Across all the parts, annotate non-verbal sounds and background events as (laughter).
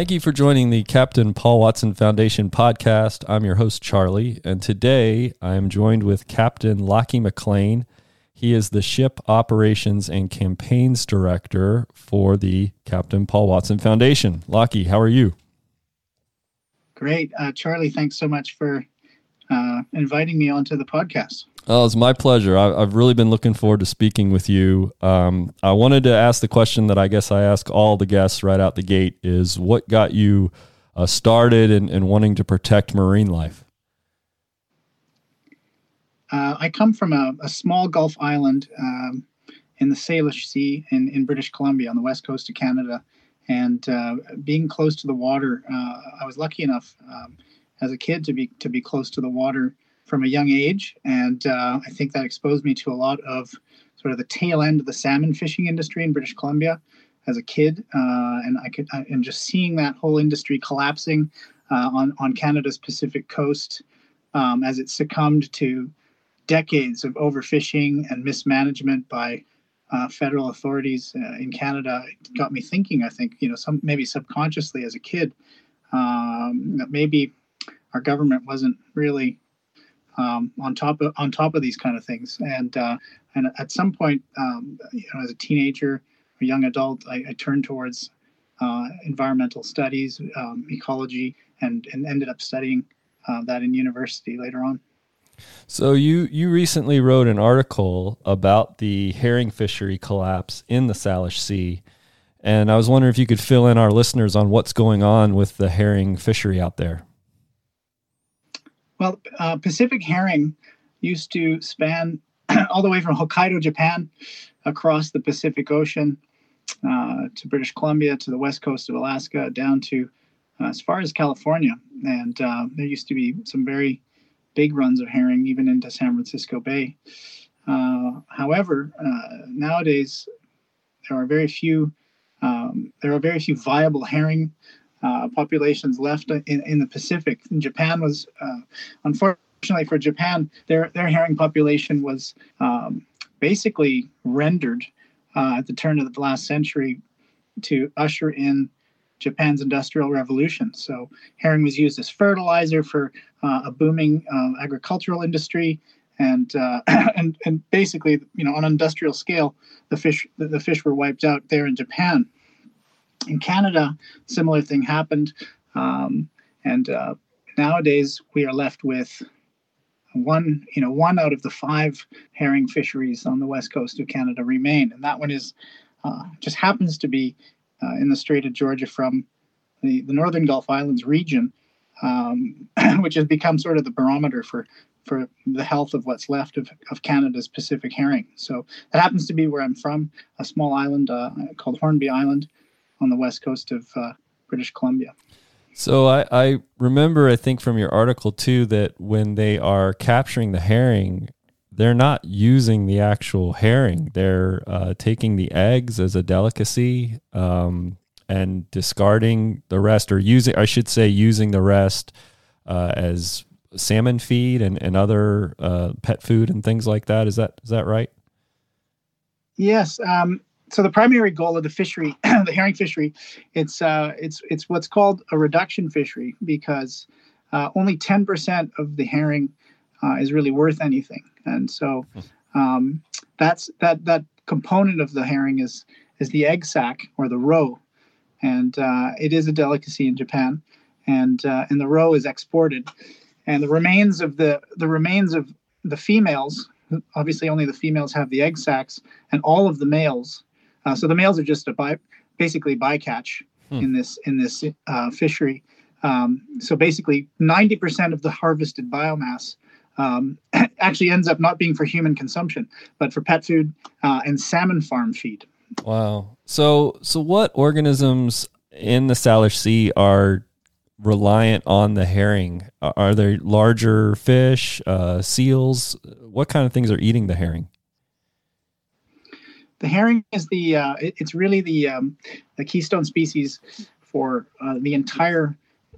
Thank you for joining the Captain Paul Watson Foundation podcast. I'm your host, Charlie, and today I am joined with Captain Locky MacLean. He is the Ship Operations and Campaigns Director for the Captain Paul Watson Foundation. Locky, how are you? Great. Uh, Charlie, thanks so much for uh, inviting me onto the podcast. Oh, it's my pleasure. I, have really been looking forward to speaking with you. Um, I wanted to ask the question that I guess I ask all the guests right out the gate is what got you uh, started in, in, wanting to protect marine life? Uh, I come from a, a small Gulf island um, in the Salish Sea in, in British Columbia on the west coast of Canada. And uh, being close to the water, uh, I was lucky enough um, as a kid to be to be close to the water from a young age, and uh, I think that exposed me to a lot of sort of the tail end of the salmon fishing industry in British Columbia as a kid, uh, and I could and just seeing that whole industry collapsing uh, on on Canada's Pacific coast um, as it succumbed to decades of overfishing and mismanagement by uh, federal authorities uh, in Canada it got me thinking. I think you know some maybe subconsciously as a kid um, that maybe our government wasn't really um, on top of on top of these kind of things. And uh, and at some point, um, you know, as a teenager or young adult, I, I turned towards uh, environmental studies, um, ecology, and and ended up studying uh, that in university later on. So you you recently wrote an article about the herring fishery collapse in the Salish Sea. And I was wondering if you could fill in our listeners on what's going on with the herring fishery out there. Well, uh, Pacific herring used to span (clears throat) all the way from Hokkaido, Japan, across the Pacific Ocean uh, to British Columbia, to the west coast of Alaska, down to uh, as far as California. And uh, there used to be some very big runs of herring, even into San Francisco Bay. Uh, however, uh, nowadays there are very few um, there are very few viable herring uh, populations left in, in the Pacific. And Japan was, uh, unfortunately for Japan, their, their herring population was um, basically rendered uh, at the turn of the last century to usher in Japan's industrial revolution. So herring was used as fertilizer for uh, a booming uh, agricultural industry. And, uh, (clears throat) and and basically, you know, on an industrial scale, the fish the, the fish were wiped out there in Japan. In Canada, similar thing happened, um, and uh, nowadays we are left with one, you know, one out of the five herring fisheries on the west coast of Canada remain, and that one is uh, just happens to be uh, in the Strait of Georgia from the, the Northern Gulf Islands region, um, (clears throat) which has become sort of the barometer for for the health of what's left of, of Canada's Pacific herring. So that happens to be where I'm from, a small island uh, called Hornby Island, on the west coast of uh, British Columbia. So I, I remember, I think from your article too, that when they are capturing the herring, they're not using the actual herring. They're uh, taking the eggs as a delicacy um, and discarding the rest, or using, I should say, using the rest uh, as salmon feed and, and other uh, pet food and things like that. Is that is that right? Yes. Um, so the primary goal of the fishery, (clears throat) the herring fishery, it's uh, it's it's what's called a reduction fishery because uh, only 10% of the herring uh, is really worth anything, and so um, that's that that component of the herring is is the egg sac or the roe, and uh, it is a delicacy in Japan, and uh, and the roe is exported, and the remains of the the remains of the females obviously only the females have the egg sacs and all of the males uh, so the males are just a by, basically bycatch hmm. in this in this uh, fishery. Um, so basically, 90% of the harvested biomass um, (clears throat) actually ends up not being for human consumption, but for pet food uh, and salmon farm feed. Wow. So so what organisms in the Salish Sea are reliant on the herring? Are there larger fish, uh, seals? What kind of things are eating the herring? The herring is the uh, it, it's really the um, the keystone species for uh, the entire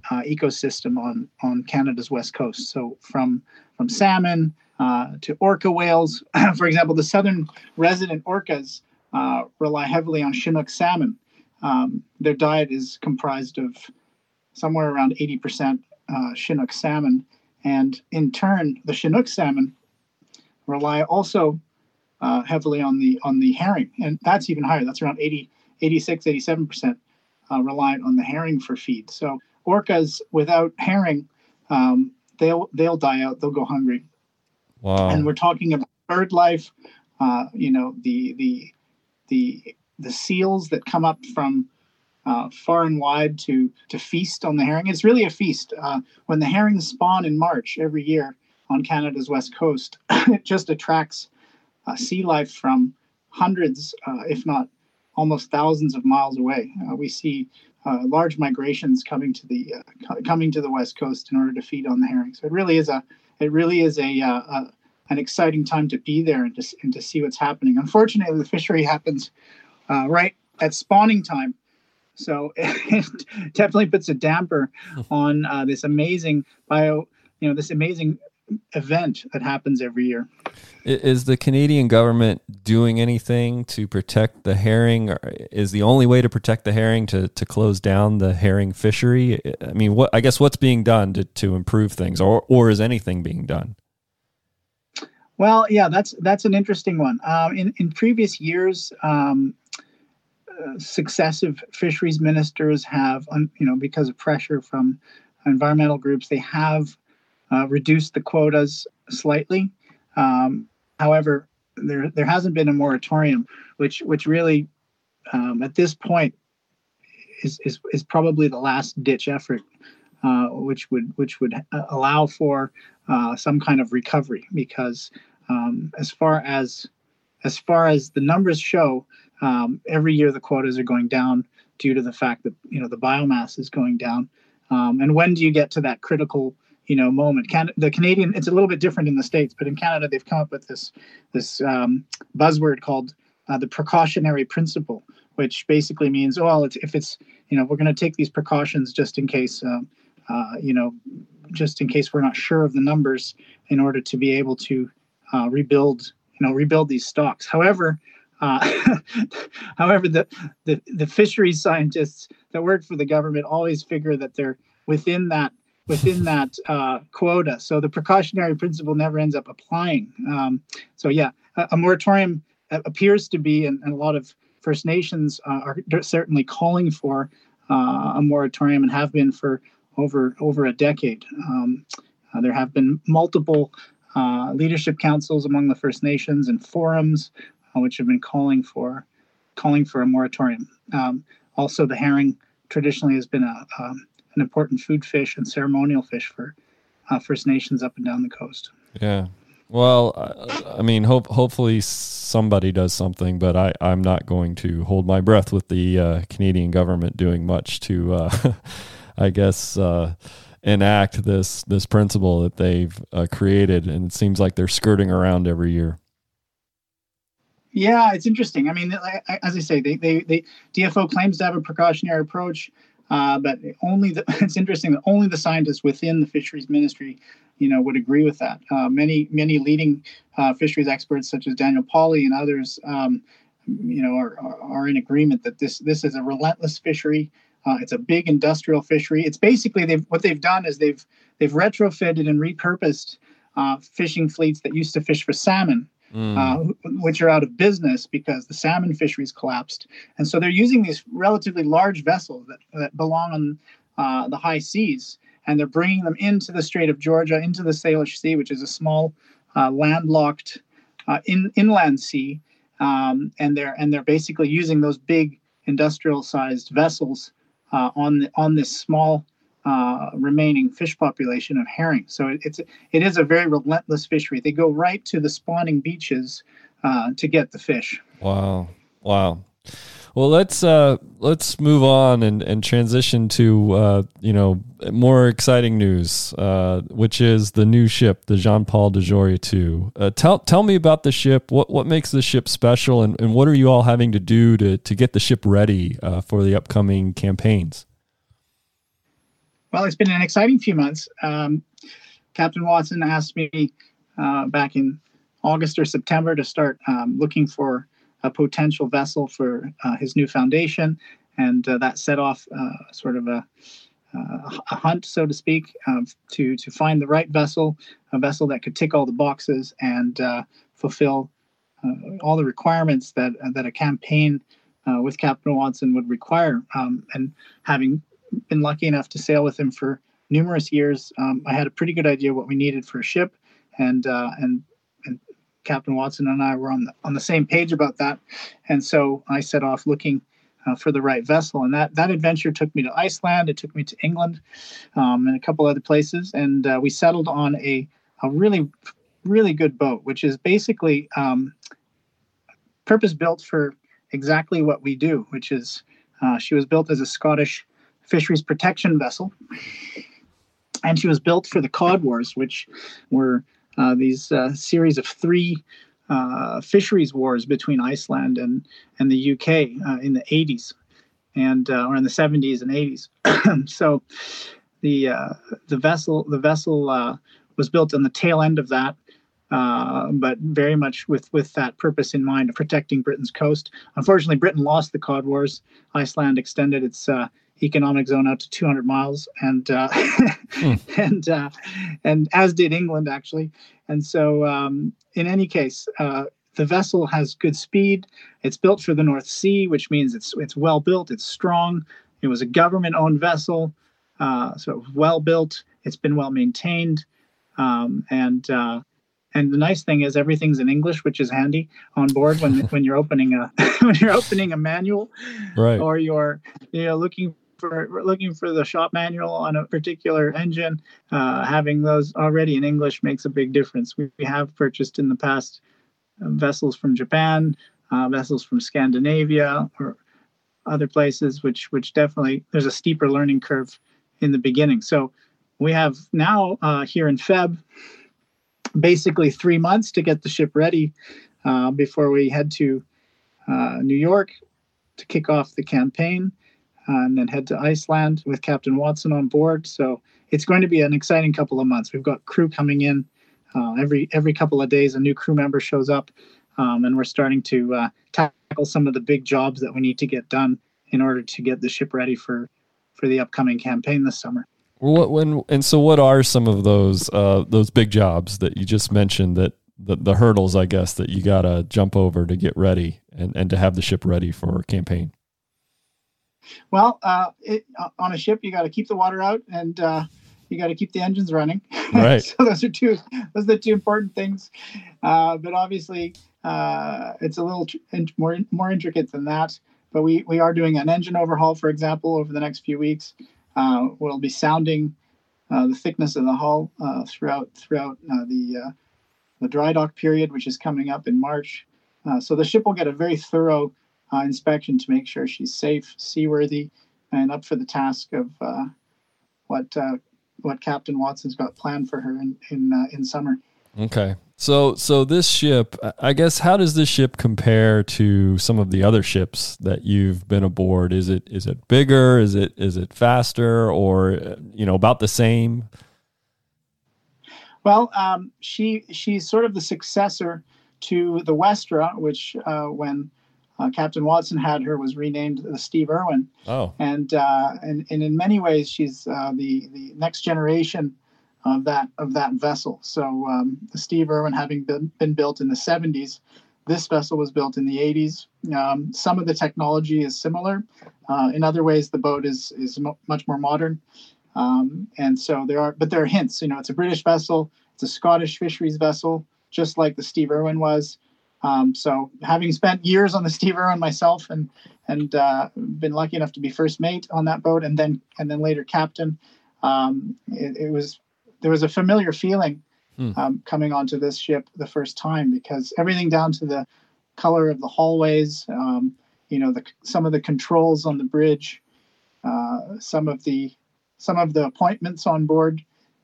uh, ecosystem on on Canada's west coast. So from from salmon uh, to orca whales, (clears throat) for example, the southern resident orcas uh, rely heavily on Chinook salmon. um, their diet is comprised of somewhere around 80% uh, Chinook salmon. And in turn, the Chinook salmon rely also uh, heavily on the on the herring, and that's even higher. That's around 80, 86, 87 percent uh, reliant on the herring for feed. So orcas without herring, um, they'll they'll die out. They'll go hungry. Wow. And we're talking about bird life. Uh, you know the the the the seals that come up from uh, far and wide to to feast on the herring. It's really a feast. Uh, when the herrings spawn in March every year on Canada's west coast, (coughs) it just attracts uh, sea life from hundreds, uh, if not almost thousands of miles away. Uh, we see uh, large migrations coming to the coming to the west coast in order to feed on the herring. So it really is a it really is a, a an exciting time to be there and to, and to see what's happening. Unfortunately, the fishery happens right at spawning time so (laughs) it definitely puts a damper (laughs) on uh, this amazing bio, you know, this amazing event that happens every year. Is the Canadian government doing anything to protect the herring? Or is the only way to protect the herring to, to close down the herring fishery? I mean, what I guess what's being done to, to improve things, or or is anything being done? Well, yeah, that's that's an interesting one. Uh, in in previous years, um, successive fisheries ministers have, you know, because of pressure from environmental groups, they have uh, reduced the quotas slightly. Um, however, there there hasn't been a moratorium, which which really, um, at this point, is, is is probably the last ditch effort, uh, which would which would uh, allow for uh, some kind of recovery. Because um, as far as as far as the numbers show, um, every year the quotas are going down due to the fact that you know the biomass is going down. Um, and when do you get to that critical you know moment? Can, the Canadian it's a little bit different in the states, but in Canada they've come up with this this um, buzzword called uh, the precautionary principle, which basically means well it's, if it's you know we're going to take these precautions just in case. Uh, uh, you know, just in case we're not sure of the numbers, in order to be able to uh, rebuild, you know, rebuild these stocks. However, uh, (laughs) however, the, the, the fisheries scientists that work for the government always figure that they're within that within that uh, quota. So the precautionary principle never ends up applying. Um, so yeah, a, a, moratorium appears to be, and, and a lot of First Nations uh, are certainly calling for uh, a moratorium and have been for over over a decade. Um, uh, there have been multiple uh, leadership councils among the First Nations and forums uh, which have been calling for calling for a moratorium. Um, also, the herring traditionally has been a, um, an important food fish and ceremonial fish for uh, First Nations up and down the coast. Yeah. Well, I, I mean, hope hopefully somebody does something, but I, I'm not going to hold my breath with the uh, Canadian government doing much to, uh, (laughs) I guess, uh, enact this this principle that they've uh, created, and it seems like they're skirting around every year. Yeah, it's interesting. I mean, as I say, they, they, they DFO claims to have a precautionary approach, uh, but only the, (laughs) it's interesting that only the scientists within the fisheries ministry, you know, would agree with that. Uh, many many leading uh, fisheries experts, such as Daniel Pauly and others, um, you know, are, are in agreement that this this is a relentless fishery. Uh, it's a big industrial fishery. It's basically they've what they've done is they've they've retrofitted and repurposed uh, fishing fleets that used to fish for salmon mm. uh, which are out of business because the salmon fisheries collapsed. And so they're using these relatively large vessels that, that belong on uh, the high seas, and they're bringing them into the Strait of Georgia, into the Salish Sea, which is a small uh, landlocked uh, in, inland sea. Um, and they're and they're basically using those big industrial-sized vessels uh, on the, on this small uh, remaining fish population of herring. So it, it's it is a very relentless fishery. They go right to the spawning beaches uh, to get the fish. Wow, wow. Well, let's uh, let's move on and, and transition to uh, you know more exciting news, uh, which is the new ship, the John Paul DeJoria two. Tell tell me about the ship. What what makes the ship special, and, and what are you all having to do to to get the ship ready for the upcoming campaigns? Well, it's been an exciting few months. Um, Captain Watson asked me uh, back in August or September to start um, looking for a potential vessel for uh, his new foundation. and uh, that set off uh, sort of a, uh, a hunt, so to speak, to to find the right vessel, a vessel that could tick all the boxes and fulfill all the requirements that that a campaign with Captain Watson would require. Um, and having been lucky enough to sail with him for numerous years, um, I had a pretty good idea what we needed for a ship, and and and Captain Watson and I were on the on the same page about that, and so I set off looking uh, for the right vessel. And that that adventure took me to Iceland. It took me to England, um, and a couple other places. And uh, we settled on a a really really good boat, which is basically um, purpose built for exactly what we do. Which is uh, she was built as a Scottish fisheries protection vessel, and she was built for the Cod Wars, which were uh, these uh, series of three uh, fisheries wars between Iceland and and the UK uh, in the 80s and uh, or in the 70s and 80s. (clears throat) so the uh, the vessel the vessel uh, was built on the tail end of that. Uh, but very much with, with that purpose in mind of protecting Britain's coast. Unfortunately, Britain lost the Cod Wars. Iceland extended its economic zone out to 200 miles, and uh, mm. (laughs) and uh, and as did England actually. And so, um, in any case, uh, the vessel has good speed. It's built for the North Sea, which means it's it's well built. It's strong. It was a government-owned vessel, uh, so well built. It's been well maintained, um, and uh, and the nice thing is everything's in English, which is handy on board when (laughs) when you're opening a (laughs) when you're opening a manual, right. or you're you know looking for looking for the shop manual on a particular engine, uh, having those already in English makes a big difference. We, we have purchased in the past uh, vessels from Japan, uh, vessels from Scandinavia, or other places, which which definitely there's a steeper learning curve in the beginning. So we have now uh, here in Feb basically three months to get the ship ready uh, before we head to uh, New York to kick off the campaign and then head to Iceland with Captain Watson on board. So it's going to be an exciting couple of months. We've got crew coming in uh, every every couple of days. A new crew member shows up, um, and we're starting to uh, tackle some of the big jobs that we need to get done in order to get the ship ready for for the upcoming campaign this summer. What when and so what are some of those uh, those big jobs that you just mentioned that the, the hurdles I guess that you gotta jump over to get ready and, and to have the ship ready for campaign? Well, uh, it, uh, on a ship, you got to keep the water out and uh, you got to keep the engines running. (laughs) Right. so those are two. Those are the two important things. Uh, but obviously, uh, it's a little tr- more more intricate than that. But we we are doing an engine overhaul, for example, over the next few weeks. Uh, we'll be sounding the thickness of the hull throughout throughout the the dry dock period, which is coming up in March. so the ship will get a very thorough inspection to make sure she's safe, seaworthy, and up for the task of uh, what uh, what Captain Watson's got planned for her in in uh, in summer. Okay. So so this ship, I guess, how does this ship compare to some of the other ships that you've been aboard? Is it is it bigger? Is it is it faster, or you know about the same? Well, um, she she's sort of the successor to the Westra, which uh, when uh, Captain Watson had her was renamed the Steve Irwin. Oh, and uh, and and in many ways she's uh, the the next generation of that of that vessel. So um, the Steve Irwin having been, been built in the 70s, this vessel was built in the 80s. Um, some of the technology is similar. Uh, in other ways, the boat is is mo- much more modern. Um, and so there are, but there are hints. You know, it's a British vessel. It's a Scottish fisheries vessel, just like the Steve Irwin was. Um, so having spent years on the Steve Irwin myself and and uh, been lucky enough to be first mate on that boat and then and then later captain, um, it, it, was there was a familiar feeling hmm. um, coming onto this ship the first time because everything down to the color of the hallways, um, you know, the some of the controls on the bridge, uh, some of the some of the appointments on board.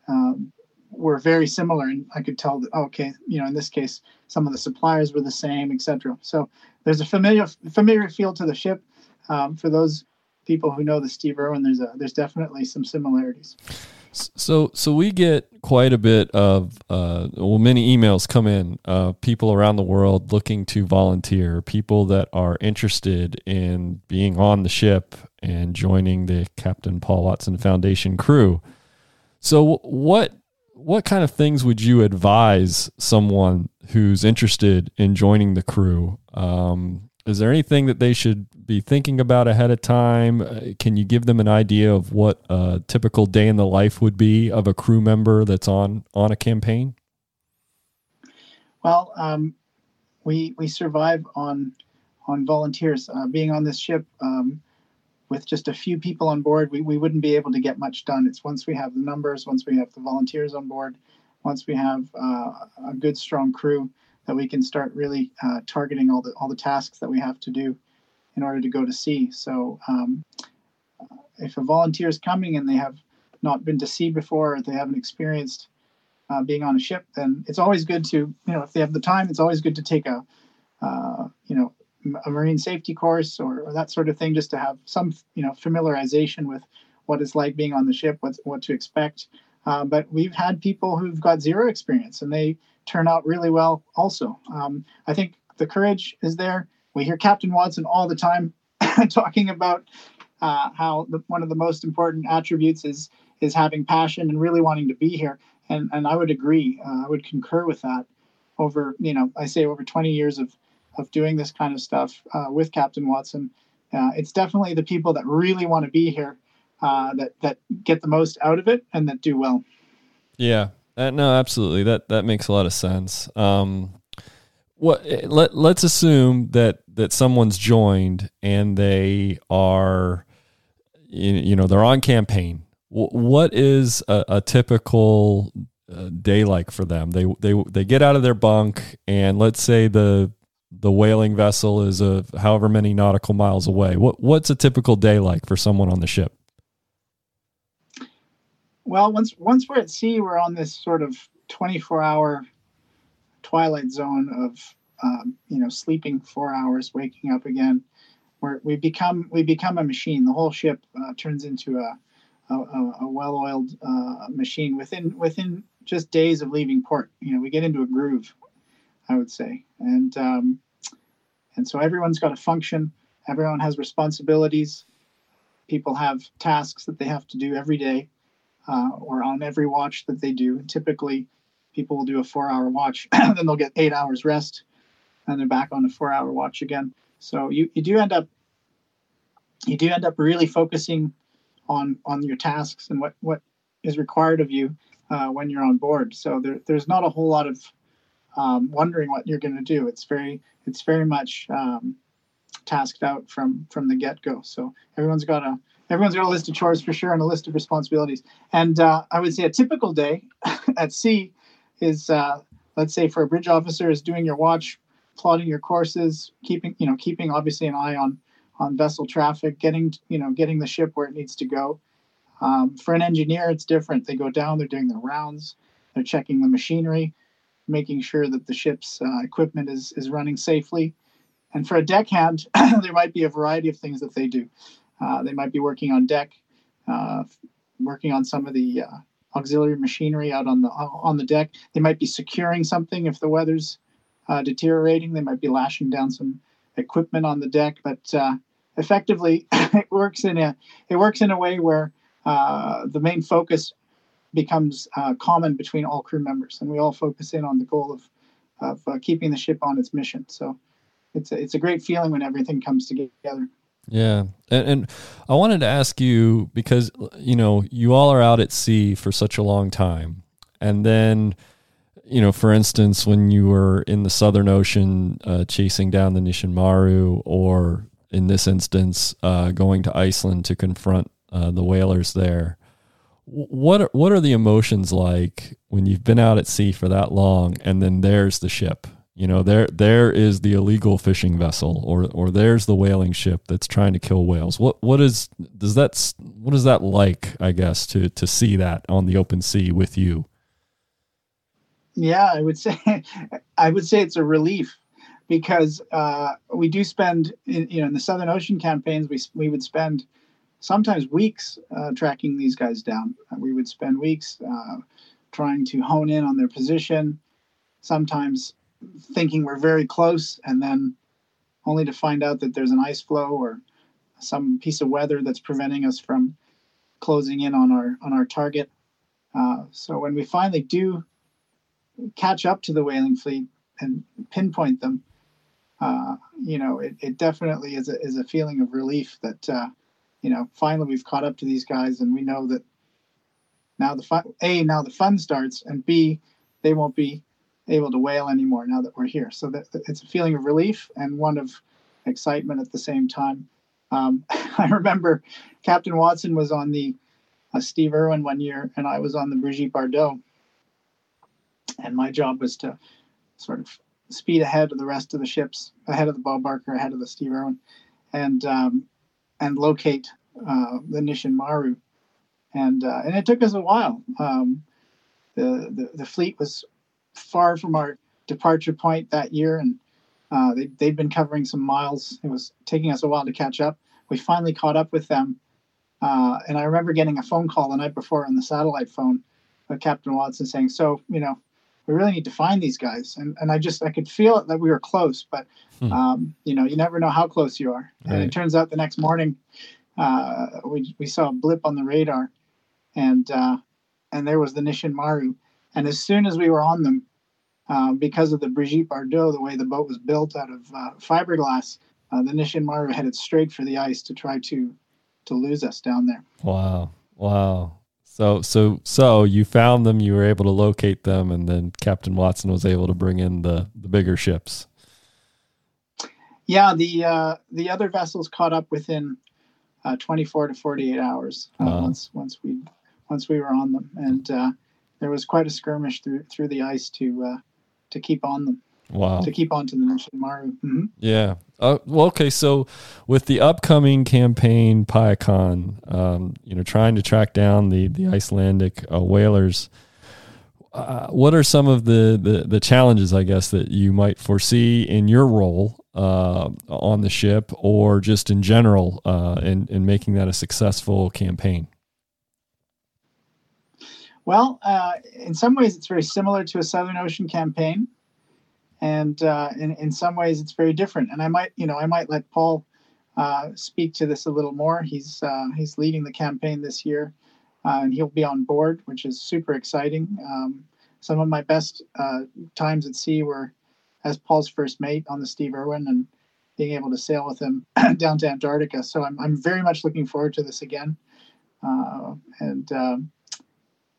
Um, were very similar and i could tell that okay you know in this case some of the suppliers were the same etc so there's a familiar familiar feel to the ship um, for those people who know the steve irwin there's a there's definitely some similarities So, so we get quite a bit of, uh, well, many emails come in, uh, people around the world looking to volunteer, people that are interested in being on the ship and joining the Captain Paul Watson Foundation crew. So, what what kind of things would you advise someone who's interested in joining the crew? Um, is there anything that they should be thinking about ahead of time? Uh, can you give them an idea of what a typical day in the life would be of a crew member that's on on a campaign? Well, um, we we survive on on volunteers. Uh, being on this ship um, with just a few people on board, we, we wouldn't be able to get much done. It's once we have the numbers, once we have the volunteers on board, once we have uh, a good strong crew that we can start really uh, targeting all the all the tasks that we have to do in order to go to sea. So um, if a volunteer is coming and they have not been to sea before, or they haven't experienced uh, being on a ship, then it's always good to, you know, if they have the time, it's always good to take a, uh, you know, a marine safety course or, or, that sort of thing, just to have some, you know, familiarization with what it's like being on the ship, what what to expect. Uh, but we've had people who've got zero experience and they turn out really well. Also, um, I think the courage is there we hear Captain Watson all the time (laughs) talking about uh, how the, one of the most important attributes is is having passion and really wanting to be here. And and I would agree. Uh, I would concur with that. Over you know, I say over 20 years of of doing this kind of stuff uh, with Captain Watson, uh, it's definitely the people that really want to be here uh, that that get the most out of it and that do well. Yeah, uh, no, absolutely. That that makes a lot of sense. Um, what let let's assume that that someone's joined and they are you know they're on campaign what is a, a typical uh, day like for them they they they get out of their bunk and let's say the the whaling vessel is a however many nautical miles away what what's a typical day like for someone on the ship well once once we're at sea we're on this sort of 24 hour twilight zone of um, you know sleeping four hours, waking up again. Where we become we become a machine. The whole ship uh, turns into a a, a well-oiled uh, machine within within just days of leaving port. You know, we get into a groove, I would say, and um, and so everyone's got a function. Everyone has responsibilities. People have tasks that they have to do every day, uh, or on every watch that they do. Typically, people will do a four hour watch, (clears throat) then they'll get eight hours rest, and they're back on a four hour watch again. So you, you do end up you do end up really focusing on on your tasks and what what is required of you uh, when you're on board. So there, there's not a whole lot of um, wondering what you're going to do. It's very it's very much um, tasked out from from the get go. So everyone's got a everyone's got a list of chores for sure and a list of responsibilities. And uh, I would say a typical day (laughs) at sea is, uh, let's say, for a bridge officer, is doing your watch, plotting your courses, keeping you know keeping obviously an eye on on vessel traffic, getting you know getting the ship where it needs to go. Um, for an engineer, it's different. They go down, they're doing their rounds, they're checking the machinery, making sure that the ship's uh, equipment is is running safely. And for a deckhand, (clears throat) there might be a variety of things that they do. Uh, they might be working on deck, uh, working on some of the uh, auxiliary machinery out on the on the deck. They might be securing something if the weather's uh, deteriorating. They might be lashing down some equipment on the deck, but uh, effectively, (clears throat) it works in a it works in a way where the main focus becomes uh, common between all crew members, and we all focus in on the goal of of uh, keeping the ship on its mission. So it's a, it's a great feeling when everything comes together. Yeah. And, and, I wanted to ask you because, you know, you all are out at sea for such a long time. And then, you know, for instance, when you were in the Southern Ocean uh, chasing down the Nisshin Maru, or in this instance, uh, going to Iceland to confront uh, the whalers there, what are, what are the emotions like when you've been out at sea for that long and then there's the ship you know, there there is the illegal fishing vessel, or or there's the whaling ship that's trying to kill whales. What what is does that what is that like? I guess to to see that on the open sea with you. Yeah, I would say (laughs) I would say it's a relief because uh, we do spend in, you know in the Southern Ocean campaigns we we would spend sometimes weeks uh, tracking these guys down. we would spend weeks uh, trying to hone in on their position, sometimes thinking we're very close, and then only to find out that there's an ice flow or some piece of weather that's preventing us from closing in on our on our target. Uh, so when we finally do catch up to the whaling fleet and pinpoint them, uh, you know, it, it definitely is a, is a feeling of relief that, uh, you know, finally we've caught up to these guys and we know that now the fun, A, now the fun starts, and B, they won't be able to whale anymore now that we're here. So that it's a feeling of relief and one of excitement at the same time. Um, (laughs) I remember Captain Watson was on the uh, Steve Irwin one year, and I was on the Brigitte Bardot. And my job was to sort of speed ahead of the rest of the ships, ahead of the Bob Barker, ahead of the Steve Irwin, and um, and locate uh, the Nisshin Maru. And uh, and it took us a while. Um, the, the the fleet was far from our departure point that year, and uh, they they'd been covering some miles. It was taking us a while to catch up. We finally caught up with them, uh, and I remember getting a phone call the night before on the satellite phone, of Captain Watson saying, "So you know, we really need to find these guys. And and I just I could feel it that we were close, but hmm. um, you know, you never know how close you are. Right. And it turns out the next morning, uh, we we saw a blip on the radar, and uh, and there was the Nisshin Maru. And as soon as we were on them, uh, because of the Brigitte Bardot, the way the boat was built out of uh, fiberglass, uh, the Nisshin Maru headed straight for the ice to try to to lose us down there. Wow! Wow! So so so you found them, you were able to locate them, and then Captain Watson was able to bring in the the bigger ships. Yeah, the uh, the other vessels caught up within uh, 24 to 48 hours uh, wow. once once we once we were on them, and uh, there was quite a skirmish through through the ice to uh, to keep on them. Wow. To keep on to the Nisshin Maru. Mm-hmm. Yeah. Uh, well, okay. So with the upcoming campaign, Piacon, um, you know, trying to track down the, the Icelandic uh, whalers, uh, what are some of the, the, the, challenges, I guess, that you might foresee in your role uh, on the ship or just in general uh, in, in making that a successful campaign? Well, uh, in some ways, it's very similar to a Southern Ocean campaign and uh, in in some ways it's very different. And I might you know I might let Paul uh, speak to this a little more. He's uh, he's leading the campaign this year, uh, and he'll be on board, which is super exciting. Um, some of my best uh, times at sea were as Paul's first mate on the Steve Irwin and being able to sail with him (clears throat) down to Antarctica. So I'm I'm very much looking forward to this again, uh, and. Um,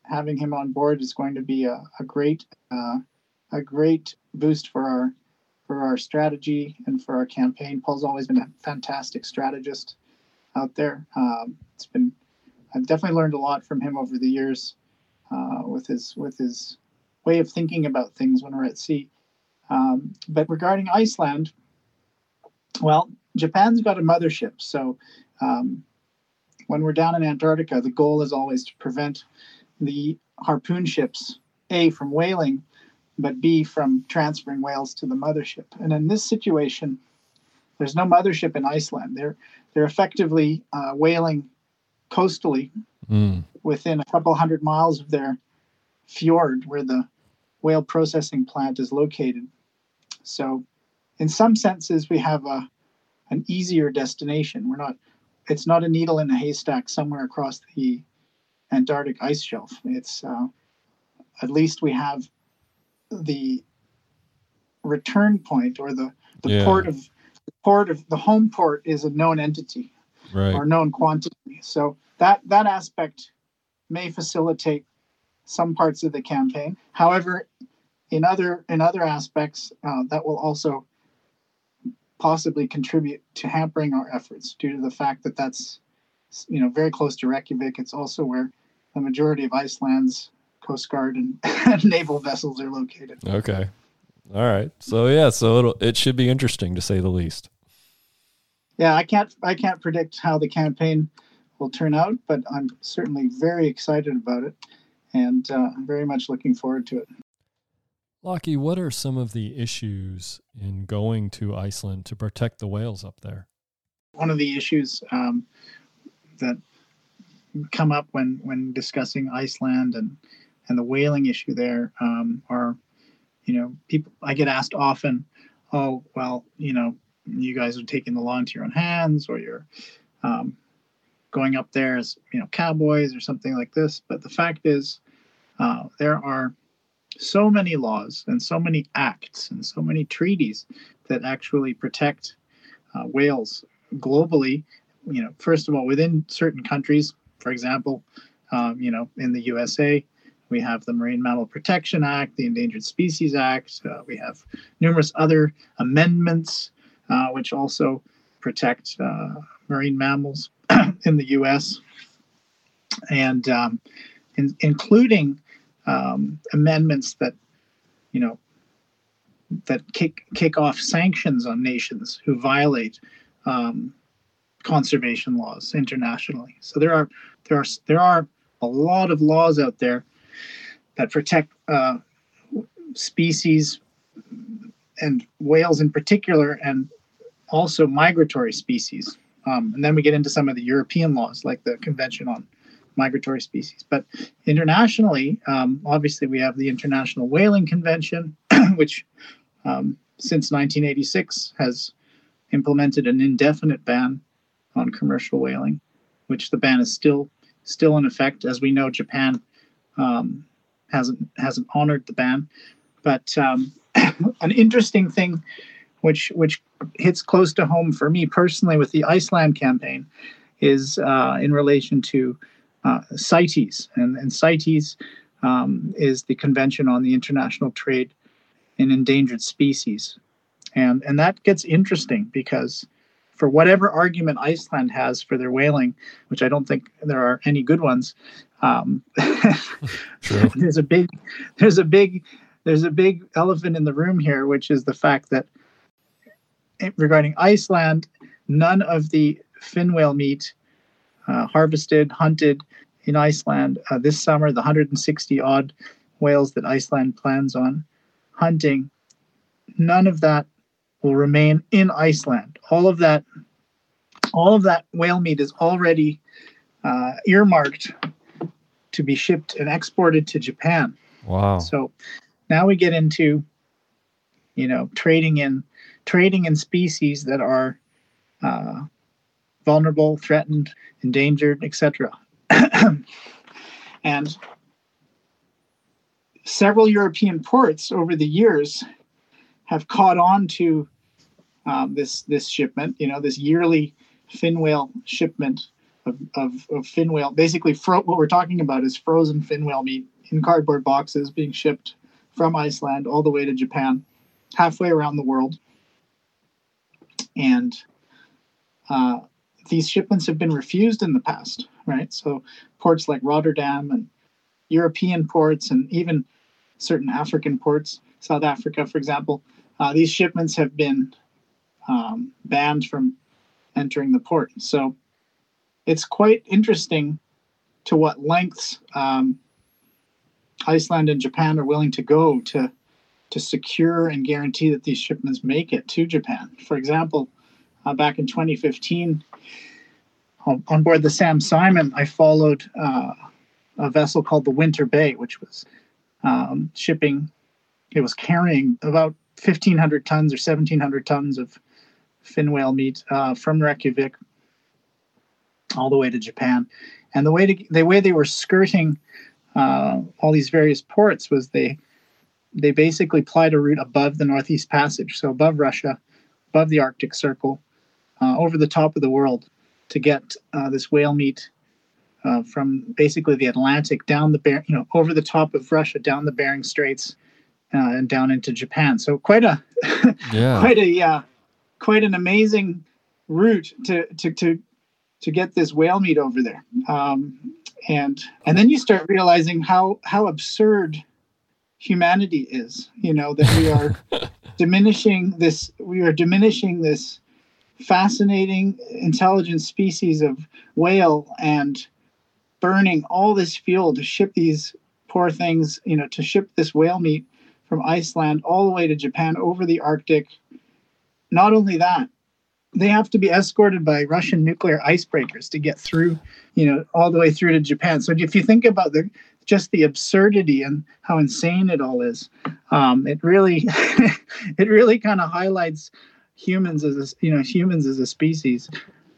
having him on board is going to be a, a great a great boost for our for our strategy and for our campaign. Paul's always been a fantastic strategist out there. Um, it's been I've definitely learned a lot from him over the years uh, with his with his way of thinking about things when we're at sea. Um, but regarding Iceland, well, Japan's got a mothership, so um, when we're down in Antarctica, the goal is always to prevent the harpoon ships a from whaling but B, from transferring whales to the mothership. And in this situation, there's no mothership in Iceland. They're they're effectively uh, whaling coastally mm. within a couple hundred miles of their fjord where the whale processing plant is located. So, in some senses, we have a an easier destination. We're not. It's not a needle in a haystack somewhere across the Antarctic ice shelf. It's uh, at least we have the return point or the, the yeah. port of the port of the home port is a known entity right. or known quantity. So that that aspect may facilitate some parts of the campaign. However, in other in other aspects, uh, that will also possibly contribute to hampering our efforts due to the fact that that's you know very close to Reykjavik. It's also where the majority of Iceland's Coast Guard and, (laughs) naval vessels are located. Okay. All right. So yeah, so it'll it should be interesting to say the least. Yeah, I can't I can't predict how the campaign will turn out, but I'm certainly very excited about it, and uh, I'm very much looking forward to it. Locky, what are some of the issues in going to Iceland to protect the whales up there? One of the issues um, that come up when when discussing Iceland and and the whaling issue there um, are, you know, people I get asked often, oh well, you know, you guys are taking the law into your own hands, or you're um, going up there as you know cowboys or something like this. But the fact is, uh, there are so many laws and so many acts and so many treaties that actually protect uh, whales globally. You know, first of all, within certain countries, for example, um, you know, in the USA, we have the Marine Mammal Protection Act, the Endangered Species Act. Uh, we have numerous other amendments uh, which also protect uh, marine mammals (clears throat) in the U.S. and um, in, including um, amendments that you know that kick kick off sanctions on nations who violate um, conservation laws internationally. So there are there are there are a lot of laws out there that protect uh, species and whales in particular, and also migratory species. Um, and then we get into some of the European laws, like the Convention on Migratory Species. But internationally, um, obviously, we have the International Whaling Convention, (clears throat) which um, since 1986 has implemented an indefinite ban on commercial whaling, which the ban is still still in effect. As we know, Japan um, hasn't hasn't honored the ban. But um, (coughs) an interesting thing, which which hits close to home for me personally with the Iceland campaign, is uh, in relation to uh, CITES, and, and CITES um, is the Convention on the International Trade in Endangered Species, and and that gets interesting because for whatever argument Iceland has for their whaling, which I don't think there are any good ones, um, (laughs) (laughs) there's a big there's a big there's a big elephant in the room here, which is the fact that regarding Iceland, none of the fin whale meat uh, harvested, hunted in Iceland uh, this summer, the 160 odd whales that Iceland plans on hunting, none of that will remain in Iceland. All of that, all of that whale meat is already uh, earmarked to be shipped and exported to Japan. Wow! So now we get into, you know, trading in trading in species that are uh, vulnerable, threatened, endangered, etc. and several European ports over the years have caught on to um, this this shipment. You know, this yearly fin whale shipment of, of, fin whale. Basically, fro- what we're talking about is frozen fin whale meat in cardboard boxes being shipped from Iceland all the way to Japan, halfway around the world. And uh, these shipments have been refused in the past, right? So ports like Rotterdam and European ports and even certain African ports, South Africa, for example, uh, these shipments have been um, banned from entering the port. So it's quite interesting to what lengths um, Iceland and Japan are willing to go to to secure and guarantee that these shipments make it to Japan. For example, uh, back in 2015, on, board the Sam Simon, I followed uh, a vessel called the Winter Bay, which was um, shipping. It was carrying about 1,500 tons or 1,700 tons of fin whale meat uh, from Reykjavik all the way to Japan. And the way to, the way they were skirting uh, all these various ports was they they basically plied a route above the Northeast Passage, so above Russia, above the Arctic Circle, uh, over the top of the world, to get uh, this whale meat uh, from basically the Atlantic down the Ber- you know over the top of Russia, down the Bering Straits, uh, and down into Japan. So quite a (laughs) yeah. quite a quite an amazing route to to to to get this whale meat over there. Um, and and then you start realizing how how absurd humanity is. You know that we are (laughs) diminishing this. We are diminishing this fascinating, intelligent species of whale and burning all this fuel to ship these poor things. You know to ship this whale meat from Iceland all the way to Japan over the Arctic. Not only that, they have to be escorted by Russian nuclear icebreakers to get through, you know, all the way through to Japan. So if you think about the just the absurdity and how insane it all is, um, it really (laughs) it really kind of highlights humans as a, you know humans as a species.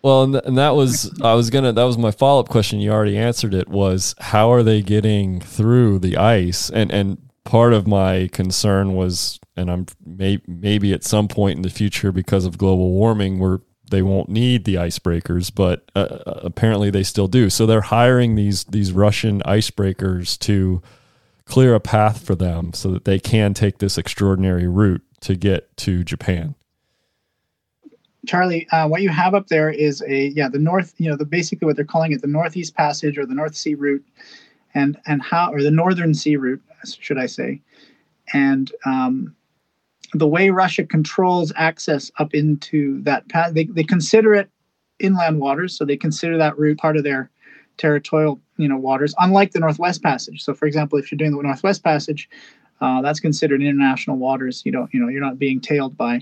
Well, and, th- and that was I was gonna that was my follow up question. You already answered it. Was how are they getting through the ice? And and part of my concern was, and I'm may, maybe at some point in the future because of global warming, where they won't need the icebreakers, but uh, uh, apparently they still do. So they're hiring these these Russian icebreakers to clear a path for them so that they can take this extraordinary route to get to Japan. Charlie, uh, what you have up there is a yeah the north you know the basically what they're calling it the Northeast Passage or the North Sea route, and and how or the Northern Sea route should I say, and um, the way Russia controls access up into that path, they, they consider it inland waters, so they consider that route part of their territorial, you know, waters. Unlike the Northwest Passage. So, for example, if you're doing the Northwest Passage, uh, that's considered international waters. You don't, you know, you're not being tailed by,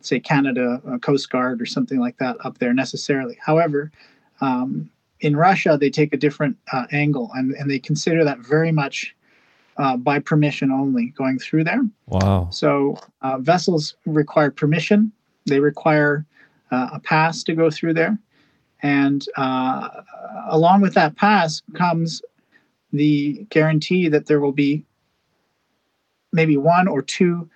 say, Canada Coast Guard or something like that up there necessarily. However, um, in Russia, they take a different uh, angle, and, and they consider that very much uh, by permission only going through there. Wow. So uh, vessels require permission. They require uh, a pass to go through there. And uh, along with that pass comes the guarantee that there will be maybe one or two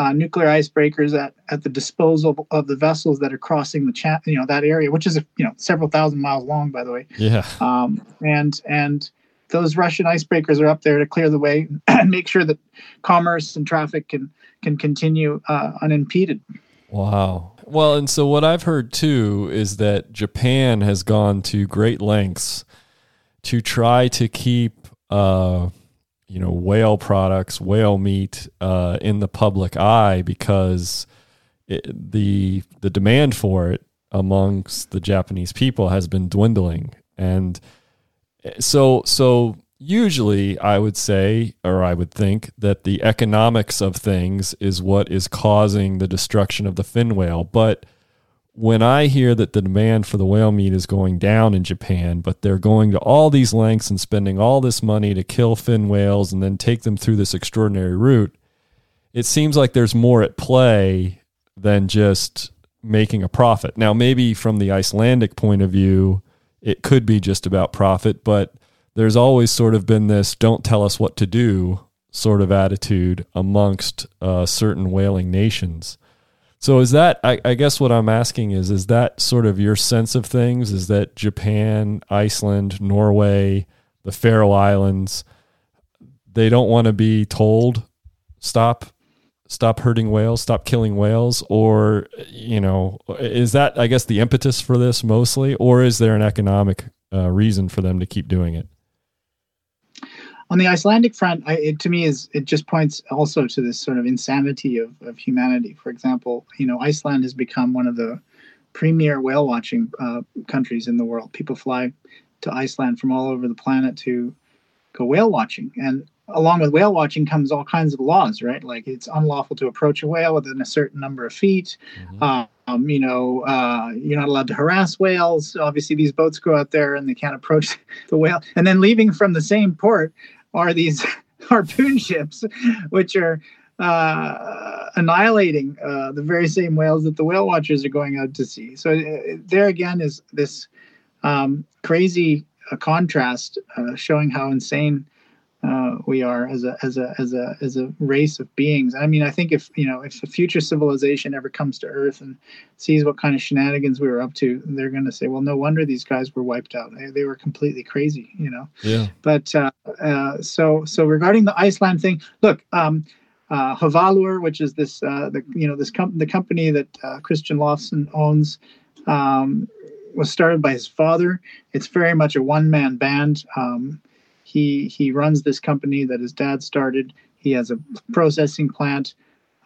uh, nuclear icebreakers at, at the disposal of the vessels that are crossing the chat, you know, that area, which is you know several thousand miles long, by the way. Yeah. Um, and and those Russian icebreakers are up there to clear the way and (clears throat) make sure that commerce and traffic can can continue uh, unimpeded. Wow. Well, and so what I've heard too is that Japan has gone to great lengths to try to keep, uh, you know, whale products, whale meat uh, in the public eye because it, the the demand for it amongst the Japanese people has been dwindling, and so so usually I would say or I would think that the economics of things is what is causing the destruction of the fin whale, but when I hear that the demand for the whale meat is going down in Japan, but they're going to all these lengths and spending all this money to kill fin whales and then take them through this extraordinary route, it seems like there's more at play than just making a profit. Now, maybe from the Icelandic point of view, it could be just about profit, but there's always sort of been this don't tell us what to do sort of attitude amongst uh, certain whaling nations. So is that I, I, guess what I'm asking is is that sort of your sense of things? Is that Japan, Iceland, Norway, the Faroe Islands, they don't want to be told stop stop hurting whales, stop killing whales, or you know, is that I guess the impetus for this mostly, or is there an economic uh, reason for them to keep doing it? On the Icelandic front, I, it, to me is it just points also to this sort of insanity of, of humanity. For example, you know, Iceland has become one of the premier whale watching uh, countries in the world. People fly to Iceland from all over the planet to go whale watching, and along with whale watching comes all kinds of laws, right? Like it's unlawful to approach a whale within a certain number of feet. Mm-hmm. Um, you know, uh, you're not allowed to harass whales. Obviously, these boats go out there and they can't approach (laughs) the whale. And then leaving from the same port are these (laughs) harpoon ships, which are uh, annihilating uh, the very same whales that the whale watchers are going out to see. So uh, there again is this um, crazy uh, contrast uh, showing how insane uh, we are as a as a as a as a race of beings. I mean, I think if you know if a future civilization ever comes to Earth and sees what kind of shenanigans we were up to, they're going to say, "Well, no wonder these guys were wiped out. They, they were completely crazy," you know. Yeah. But uh, uh, so so regarding the Iceland thing, look. Um, uh, Hvalur, which is this, uh, the you know this com- the company that uh, Kristian Loftsson owns, um, was started by his father. It's very much a one man band. Um, he he runs this company that his dad started. He has a processing plant.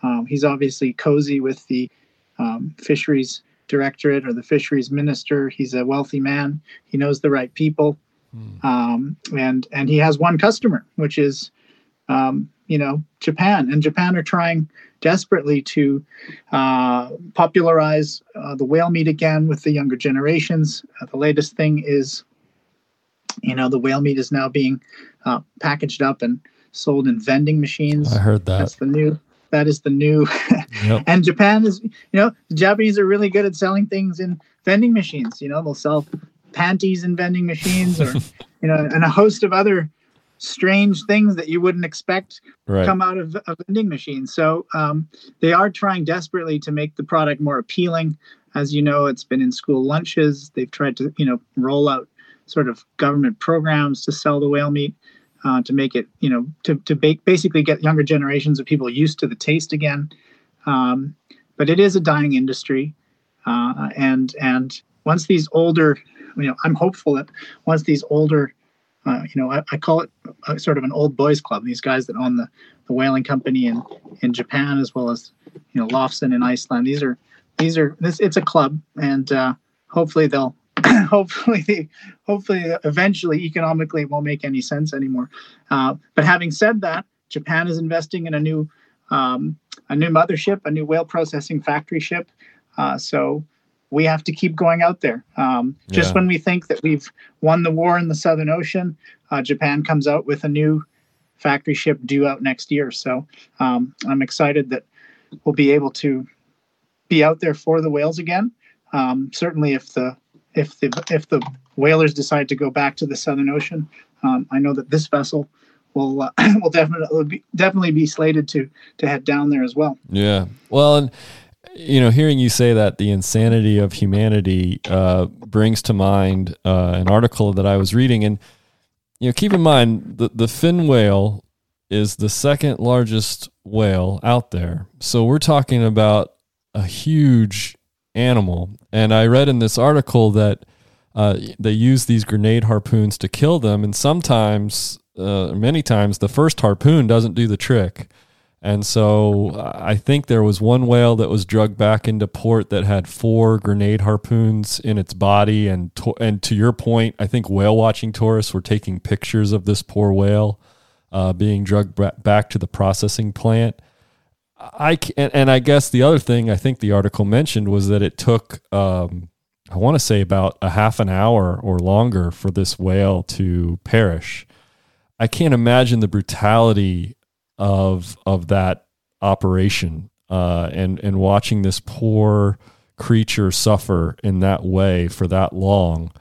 Um, he's obviously cozy with the um, fisheries directorate or the fisheries minister. He's a wealthy man. He knows the right people, mm. um, and and he has one customer, which is um, you know, Japan, and Japan are trying desperately to uh, popularize uh, the whale meat again with the younger generations. Uh, the latest thing is, you know, the whale meat is now being uh, packaged up and sold in vending machines. I heard that. That's the new. That is the new. (laughs) Yep. and Japan is, you know, the Japanese are really good at selling things in vending machines. You know, they'll sell panties in vending machines, or (laughs) you know, and a host of other strange things that you wouldn't expect Right. come out of a vending machine. So um, they are trying desperately to make the product more appealing. As you know, it's been in school lunches. They've tried to, you know, roll out sort of government programs to sell the whale meat, uh, to make it, you know, to to ba- basically get younger generations of people used to the taste again. Um, but it is a dying industry, uh, and and once these older, you know, I'm hopeful that once these older uh, you know, I, I call it a, sort of an old boys club. These guys that own the, the whaling company in, in Japan as well as you know Loftsson in Iceland. These are these are this it's a club, and uh, hopefully they'll (coughs) hopefully they, hopefully eventually economically it won't make any sense anymore. Uh, but having said that, Japan is investing in a new um, a new mothership, a new whale processing factory ship. Uh, so we have to keep going out there. Um, just Yeah. when we think that we've won the war in the Southern Ocean, uh, Japan comes out with a new factory ship due out next year. So um, I'm excited that we'll be able to be out there for the whales again. Um, certainly, if the if the if the whalers decide to go back to the Southern Ocean, um, I know that this vessel will uh, (clears throat) will definitely be, definitely be slated to to head down there as well. Yeah. Well, and you know, hearing you say that the insanity of humanity uh, brings to mind uh, an article that I was reading, and you know, keep in mind the the fin whale is the second largest whale out there. So we're talking about a huge animal. And I read in this article that uh, they use these grenade harpoons to kill them, and sometimes, uh, many times, the first harpoon doesn't do the trick. And so uh, I think there was one whale that was drugged back into port that had four grenade harpoons in its body. And to, and to your point, I think whale watching tourists were taking pictures of this poor whale uh, being drugged back to the processing plant. I and, and I guess the other thing I think the article mentioned was that it took um, I want to say about a half an hour or longer for this whale to perish. I can't imagine the brutality of of that operation uh, and and watching this poor creature suffer in that way for that long.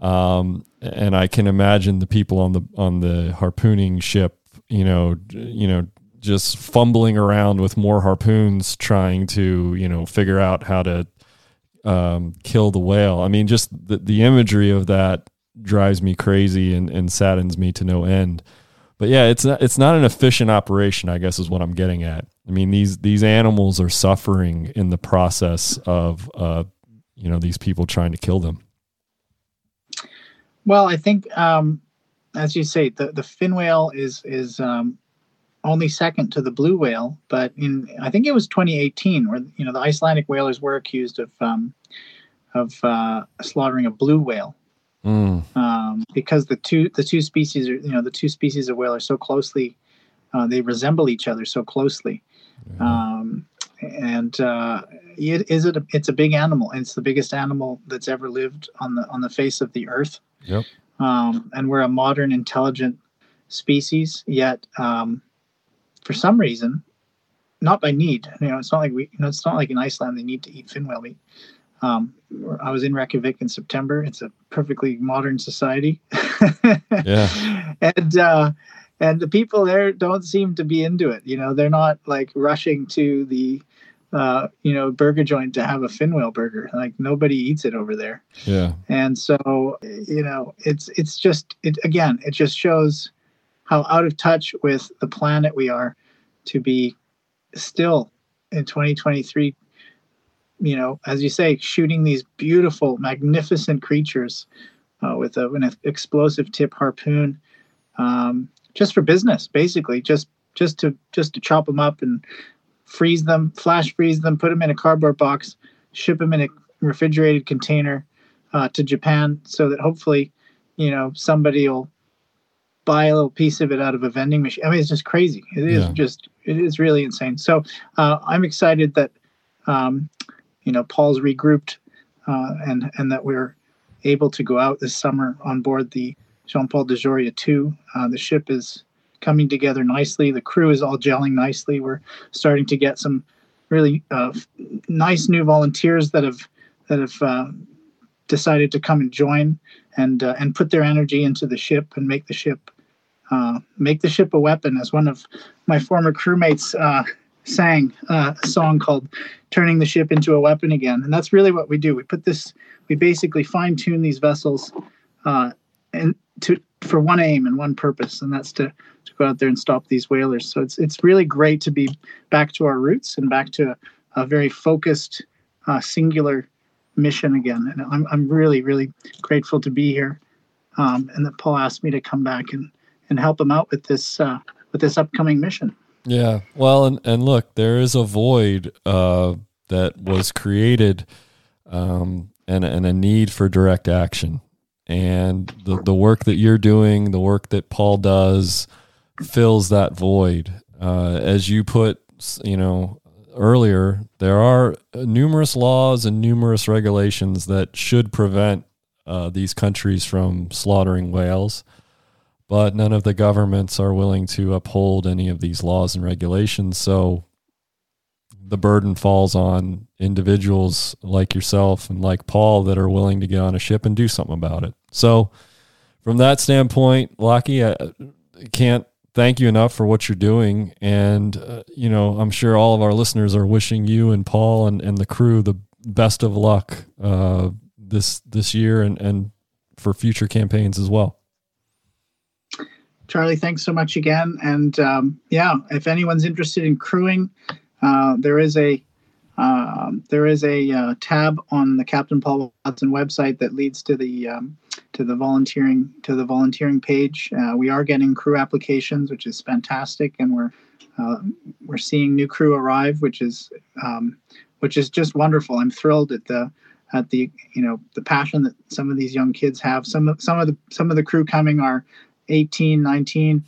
Um, and I can imagine the people on the on the harpooning ship, you know, you know, just fumbling around with more harpoons, trying to you know figure out how to um, kill the whale. I mean, just the, the imagery of that drives me crazy and, and saddens me to no end. But yeah, it's not, it's not an efficient operation, I guess is what I'm getting at. I mean, these these animals are suffering in the process of uh, you know these people trying to kill them. Well, I think, um, as you say, the, the fin whale is is um, only second to the blue whale. But in I think it was 2018 where you know the Icelandic whalers were accused of um, of uh, slaughtering a blue whale Mm, um, because the two the two species are you know the two species of whale are so closely uh, they resemble each other so closely. Um, and uh, it is it a, it's a big animal. It's the biggest animal that's ever lived on the on the face of the earth Yep. um, and we're a modern, intelligent species. Yet, um, for some reason, not by need, you know, it's not like we, you know, it's not like in Iceland they need to eat fin whale meat. Um, I was in Reykjavik in September. It's a perfectly modern society. (laughs) Yeah. and uh, and the people there don't seem to be into it. You know, they're not like rushing to the uh, you know burger joint to have a fin whale burger. Like nobody eats it over there Yeah. and so you know it's it's just it again it just shows how out of touch with the planet we are to be still in 2023 you know as you say shooting these beautiful magnificent creatures uh, with a, an explosive tip harpoon um, just for business basically just just to just to chop them up and freeze them flash freeze them put them in a cardboard box ship them in a refrigerated container uh, to Japan so that hopefully, you know, somebody will buy a little piece of it out of a vending machine. I mean, it's just crazy. It is Yeah. just, it is really insane. So uh, I'm excited that, um, you know, Paul's regrouped uh, and and that we're able to go out this summer on board the John Paul DeJoria 2. Uh, the ship is coming together nicely. The crew is all gelling nicely. We're starting to get some really uh, nice new volunteers that have that have uh, decided to come and join and uh, and put their energy into the ship and make the ship uh, make the ship a weapon. As one of my former crewmates uh, sang uh, a song called "Turning the Ship into a Weapon Again," and that's really what we do. We put this, we basically fine tune these vessels, uh, and to for one aim and one purpose, and that's to to go out there and stop these whalers. So it's it's really great to be back to our roots and back to a, a very focused, singular mission again. And I'm I'm really really grateful to be here, um, and that Paul asked me to come back and and help them out with this uh, with this upcoming mission. Yeah. Well, and, and look, there is a void uh, that was created um, and, and a need for direct action. And the, the work that you're doing, the work that Paul does, fills that void. Uh, as you put, you know, earlier, there are numerous laws and numerous regulations that should prevent uh, these countries from slaughtering whales but none of the governments are willing to uphold any of these laws and regulations. So the burden falls on individuals like yourself and like Paul that are willing to get on a ship and do something about it. So, from that standpoint, Locky, I can't thank you enough for what you're doing. And, uh, you know, I'm sure all of our listeners are wishing you and Paul and, and the crew the best of luck uh, this this year and, and for future campaigns as well. Charlie, thanks so much again. And um, yeah, if anyone's interested in crewing, uh, there is a um, there is a uh, tab on the Captain Paul Watson website that leads to the um, to the volunteering to the volunteering page. Uh, we are getting crew applications, which is fantastic, and we're uh, we're seeing new crew arrive, which is um, which is just wonderful. I'm thrilled at the at the you know the passion that some of these young kids have. Some of some of the some of the crew coming are 18, 19,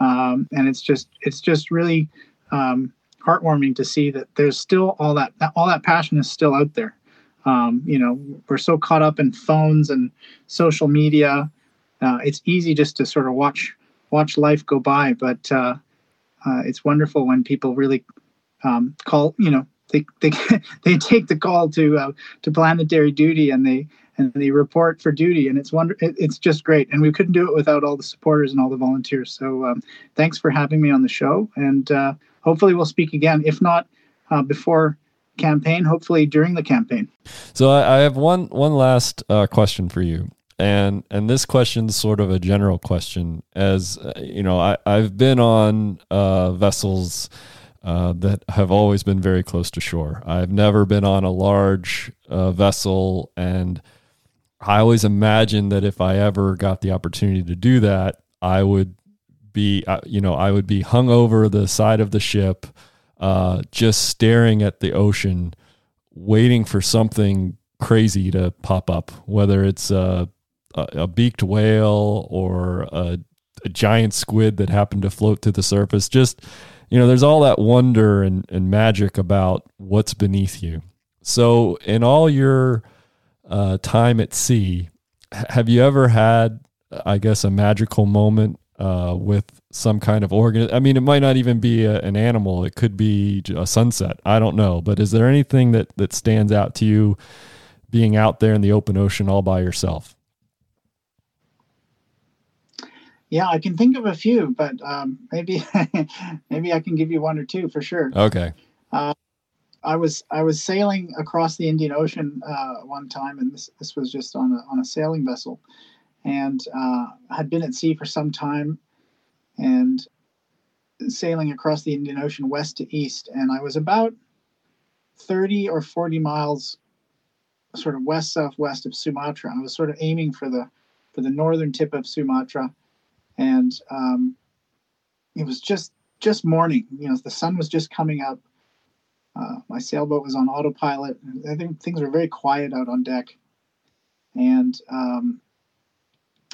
um, and it's just it's just really um, heartwarming to see that there's still all that, all that passion is still out there. Um, you know, we're so caught up in phones and social media. Uh, it's easy just to sort of watch watch life go by, but uh, uh, it's wonderful when people really um, call. You know, they they (laughs) they take the call to uh, to planetary duty and they and they report for duty, and it's wonder it, it's just great. And we couldn't do it without all the supporters and all the volunteers. So um, thanks for having me on the show, and uh, hopefully we'll speak again. If not uh, before campaign, hopefully during the campaign. So I, I have one one last uh, question for you, and and this question's sort of a general question. As uh, you know, I I've been on uh, vessels. Uh, that have always been very close to shore. I've never been on a large uh, vessel, and I always imagined that if I ever got the opportunity to do that, I would be, uh, you know, I would be hung over the side of the ship, uh, just staring at the ocean, waiting for something crazy to pop up, whether it's a, a, beaked whale or a, a giant squid that happened to float to the surface. Just, you know, there's all that wonder and, and magic about what's beneath you. So, in all your uh, time at sea, have you ever had, I guess, a magical moment uh, with some kind of organ? I mean, it might not even be a, an animal; it could be a sunset. I don't know, but is there anything that that stands out to you, being out there in the open ocean all by yourself? Yeah, I can think of a few, but um, maybe (laughs) maybe I can give you one or two for sure. Okay. I was I was sailing across the Indian Ocean uh, one time, and this this was just on a on a sailing vessel, and uh, had been at sea for some time, and sailing across the Indian Ocean west to east, and I was about thirty or forty miles, sort of west southwest of Sumatra. I was sort of aiming for the for the northern tip of Sumatra, and um, it was just just morning. You know, the sun was just coming up. Uh, my sailboat was on autopilot. I think things were very quiet out on deck, and um,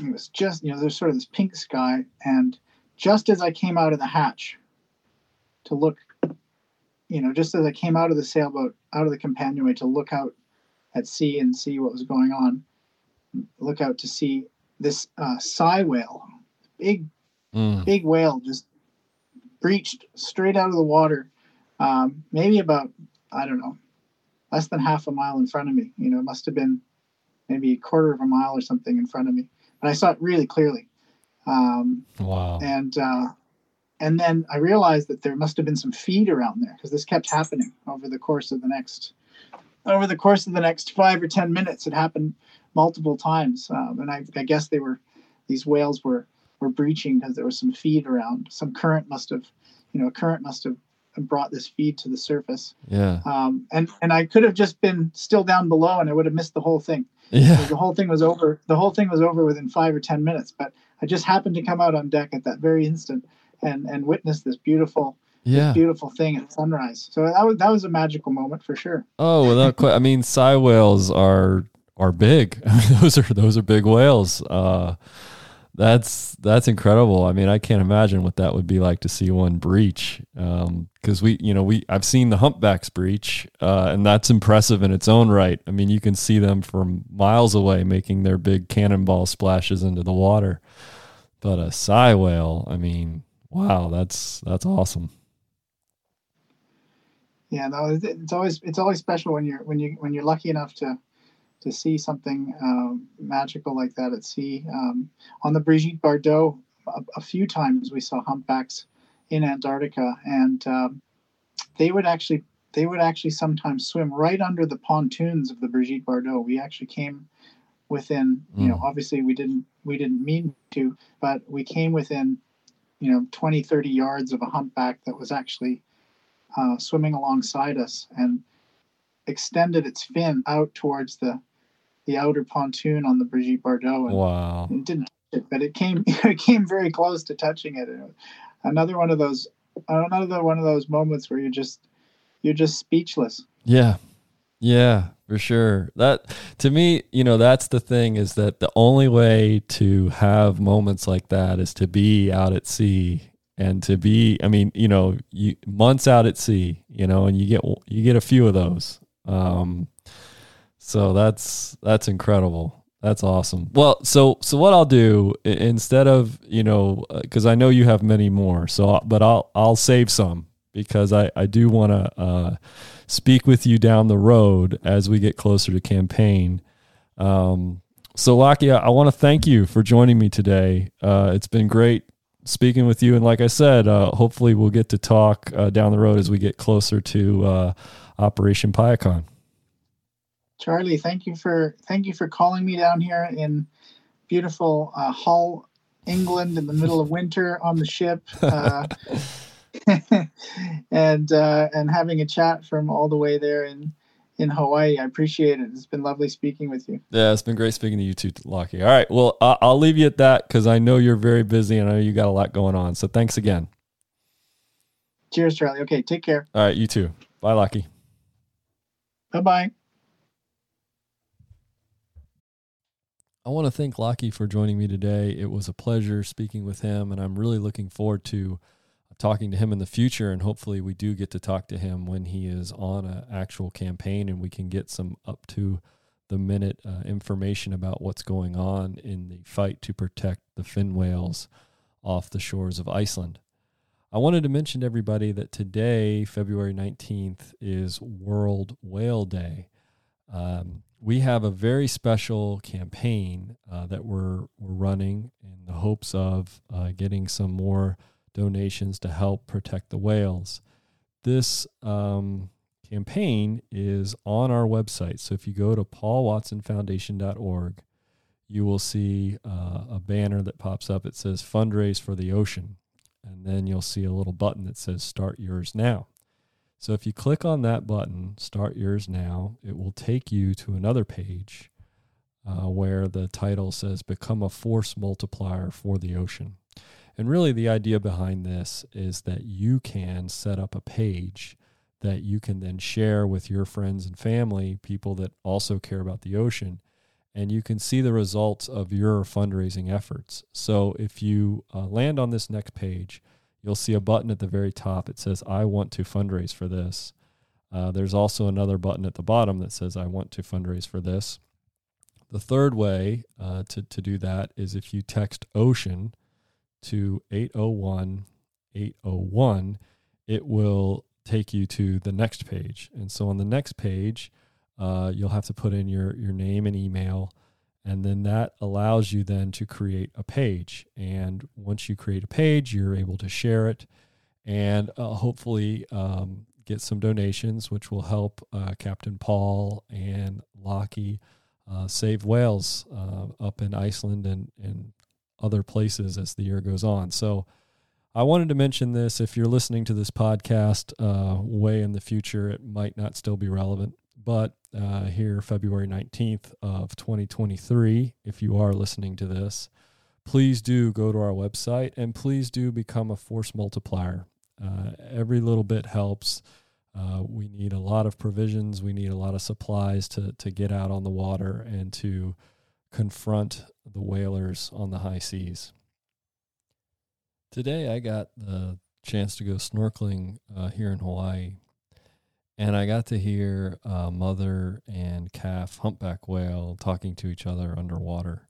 it was just you know there's sort of this pink sky, and just as I came out of the hatch to look, you know, just as I came out of the sailboat, out of the companionway to look out at sea and see what was going on, look out to see this uh, sei whale, big, Mm. big whale, just breached straight out of the water, um, maybe about I don't know, less than half a mile in front of me. You know, it must have been maybe a quarter of a mile or something in front of me, but I saw it really clearly. Um, Wow. and uh, and then I realized that there must have been some feed around there because this kept happening over the course of the next over the course of the next five or ten minutes. It happened multiple times, um, and I, I guess they were these whales were were breaching because there was some feed around. Some current must have, you know, a current must have brought this feed to the surface. Yeah. Um, and and I could have just been still down below, and I would have missed the whole thing Yeah. the whole thing was over the whole thing was over within five or ten minutes but i just happened to come out on deck at that very instant and and witness this beautiful Yeah. beautiful thing at sunrise so that was that was a magical moment for sure Oh, without question. I mean, sei whales are are big. (laughs) those are those are big whales. Uh, that's that's incredible. I mean, I can't imagine what that would be like to see one breach. Because we, you know, we I've seen the humpbacks breach, uh, and that's impressive in its own right. I mean, you can see them from miles away making their big cannonball splashes into the water. But a sei whale, I mean, wow, that's that's awesome. yeah no it's always it's always special when you're when you when you're lucky enough to to see something um, magical like that at sea um, on the brigitte bardot a, a few times we saw humpbacks in antarctica and um, they would actually they would actually sometimes swim right under the pontoons of the brigitte bardot we actually came within you know Mm. obviously we didn't we didn't mean to but we came within you know 20 30 yards of a humpback that was actually uh, swimming alongside us and extended its fin out towards the the outer pontoon on the Brigitte Bardot and Wow. it didn't touch it, but it came (laughs) it came very close to touching it. And Another one of those another one of those moments where you're just you're just speechless. Yeah. Yeah, for sure. That to me, you know, that's the thing is that the only way to have moments like that is to be out at sea and to be I mean, you know, you months out at sea, you know, and you get you get a few of those. Um so that's that's incredible. That's awesome. Well, so so what I'll do instead of, you know, cuz I know you have many more. So but I'll I'll save some because I I do want to uh speak with you down the road as we get closer to campaign. Um, so, Locky, I want to thank you for joining me today. Uh, it's been great speaking with you, and like I said, uh, hopefully we'll get to talk uh, down the road as we get closer to uh, Operation Piacon. Charlie, thank you for thank you for calling me down here in beautiful uh, Hull, England, in the middle of winter on the ship, uh, (laughs) and uh, and having a chat from all the way there in in Hawaii. I appreciate it. It's been lovely speaking with you. Yeah, it's been great speaking to you too, Locky. All right, well, I'll leave you at that because I know you're very busy and I know you got a lot going on. So, thanks again. Cheers, Charlie. Okay, take care. All right, you too. Bye, Locky. Bye bye. I want to thank Locky for joining me today. It was a pleasure speaking with him, and I'm really looking forward to talking to him in the future. And hopefully, we do get to talk to him when he is on an actual campaign and we can get some up to the minute uh, information about what's going on in the fight to protect the fin whales off the shores of Iceland. I wanted to mention to everybody that today, February 19th, is World Whale Day. Um, we have a very special campaign uh, that we're we're running in the hopes of uh, getting some more donations to help protect the whales. This um, campaign is on our website. So if you go to paulwatsonfoundation.org, you will see uh, a banner that pops up. It says fundraise for the ocean. And then you'll see a little button that says start yours now. So if you click on that button, start yours now, it will take you to another page uh, where the title says become a force multiplier for the ocean. And really, the idea behind this is that you can set up a page that you can then share with your friends and family, people that also care about the ocean. and you can see the results of your fundraising efforts. So if you uh, land on this next page, you'll see a button at the very top. It says, I want to fundraise for this. Uh, there's also another button at the bottom that says, I want to fundraise for this. The third way uh, to, to do that is if you text OCEAN to 801 801, it will take you to the next page. And so on the next page, uh, you'll have to put in your, your name and email. And then that allows you then to create a page. And once you create a page, you're able to share it and uh, hopefully um, get some donations, which will help uh, Captain Paul and Locky uh, save whales uh, up in Iceland and, and other places as the year goes on. So I wanted to mention this. If you're listening to this podcast uh, way in the future, it might not still be relevant. But uh, here, February 19th of 2023, if you are listening to this, please do go to our website and please do become a force multiplier. Uh, every little bit helps. Uh, we need a lot of provisions. We need a lot of supplies to to get out on the water and to confront the whalers on the high seas. Today, I got the chance to go snorkeling uh, here in Hawaii, and I got to hear a mother and calf humpback whale talking to each other underwater.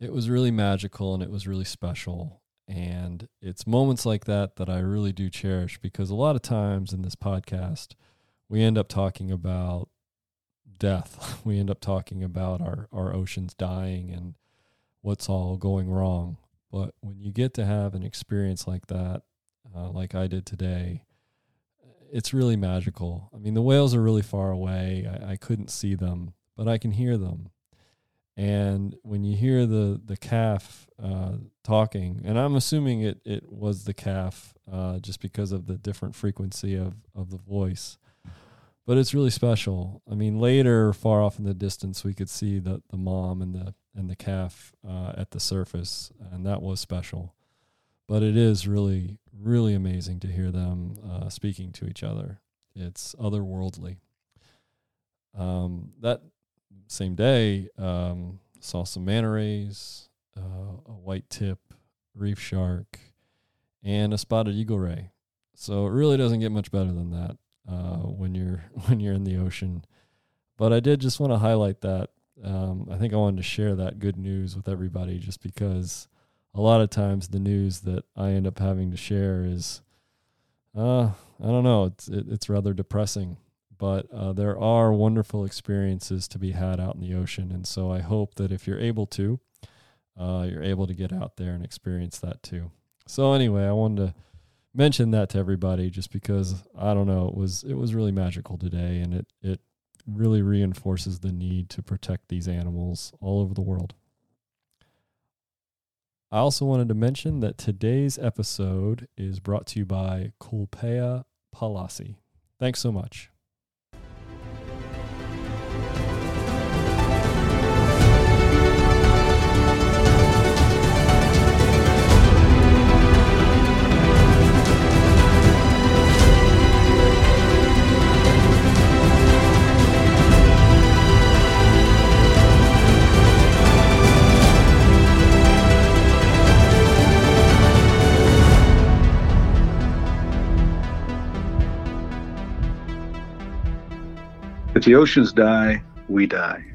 It was really magical and it was really special. And it's moments like that that I really do cherish because a lot of times in this podcast, we end up talking about death. (laughs) We end up talking about our, our oceans dying and what's all going wrong. But when you get to have an experience like that, uh, like I did today, it's really magical. I mean, the whales are really far away. I, I couldn't see them, but I can hear them. And when you hear the the calf uh, talking, and I'm assuming it it was the calf uh, just because of the different frequency of of the voice, but it's really special. I mean, later, far off in the distance, we could see the the mom and the and the calf uh, at the surface, and that was special. But it is really really amazing to hear them uh, speaking to each other. It's otherworldly. Um, that same day, um, saw some manta rays, uh, a white tip, reef shark, and a spotted eagle ray. So it really doesn't get much better than that uh, when you're (laughs) when you're in the ocean. But I did just want to highlight that. Um, I think I wanted to share that good news with everybody, just because a lot of times the news that I end up having to share is, uh, I don't know, it's it, it's rather depressing but uh, there are wonderful experiences to be had out in the ocean. And so I hope that if you're able to, uh, you're able to get out there and experience that too. So anyway, I wanted to mention that to everybody just because I don't know, it was it was really magical today and it it really reinforces the need to protect these animals all over the world. I also wanted to mention that today's episode is brought to you by Clupea pallasii. Thanks so much. If the oceans die, we die.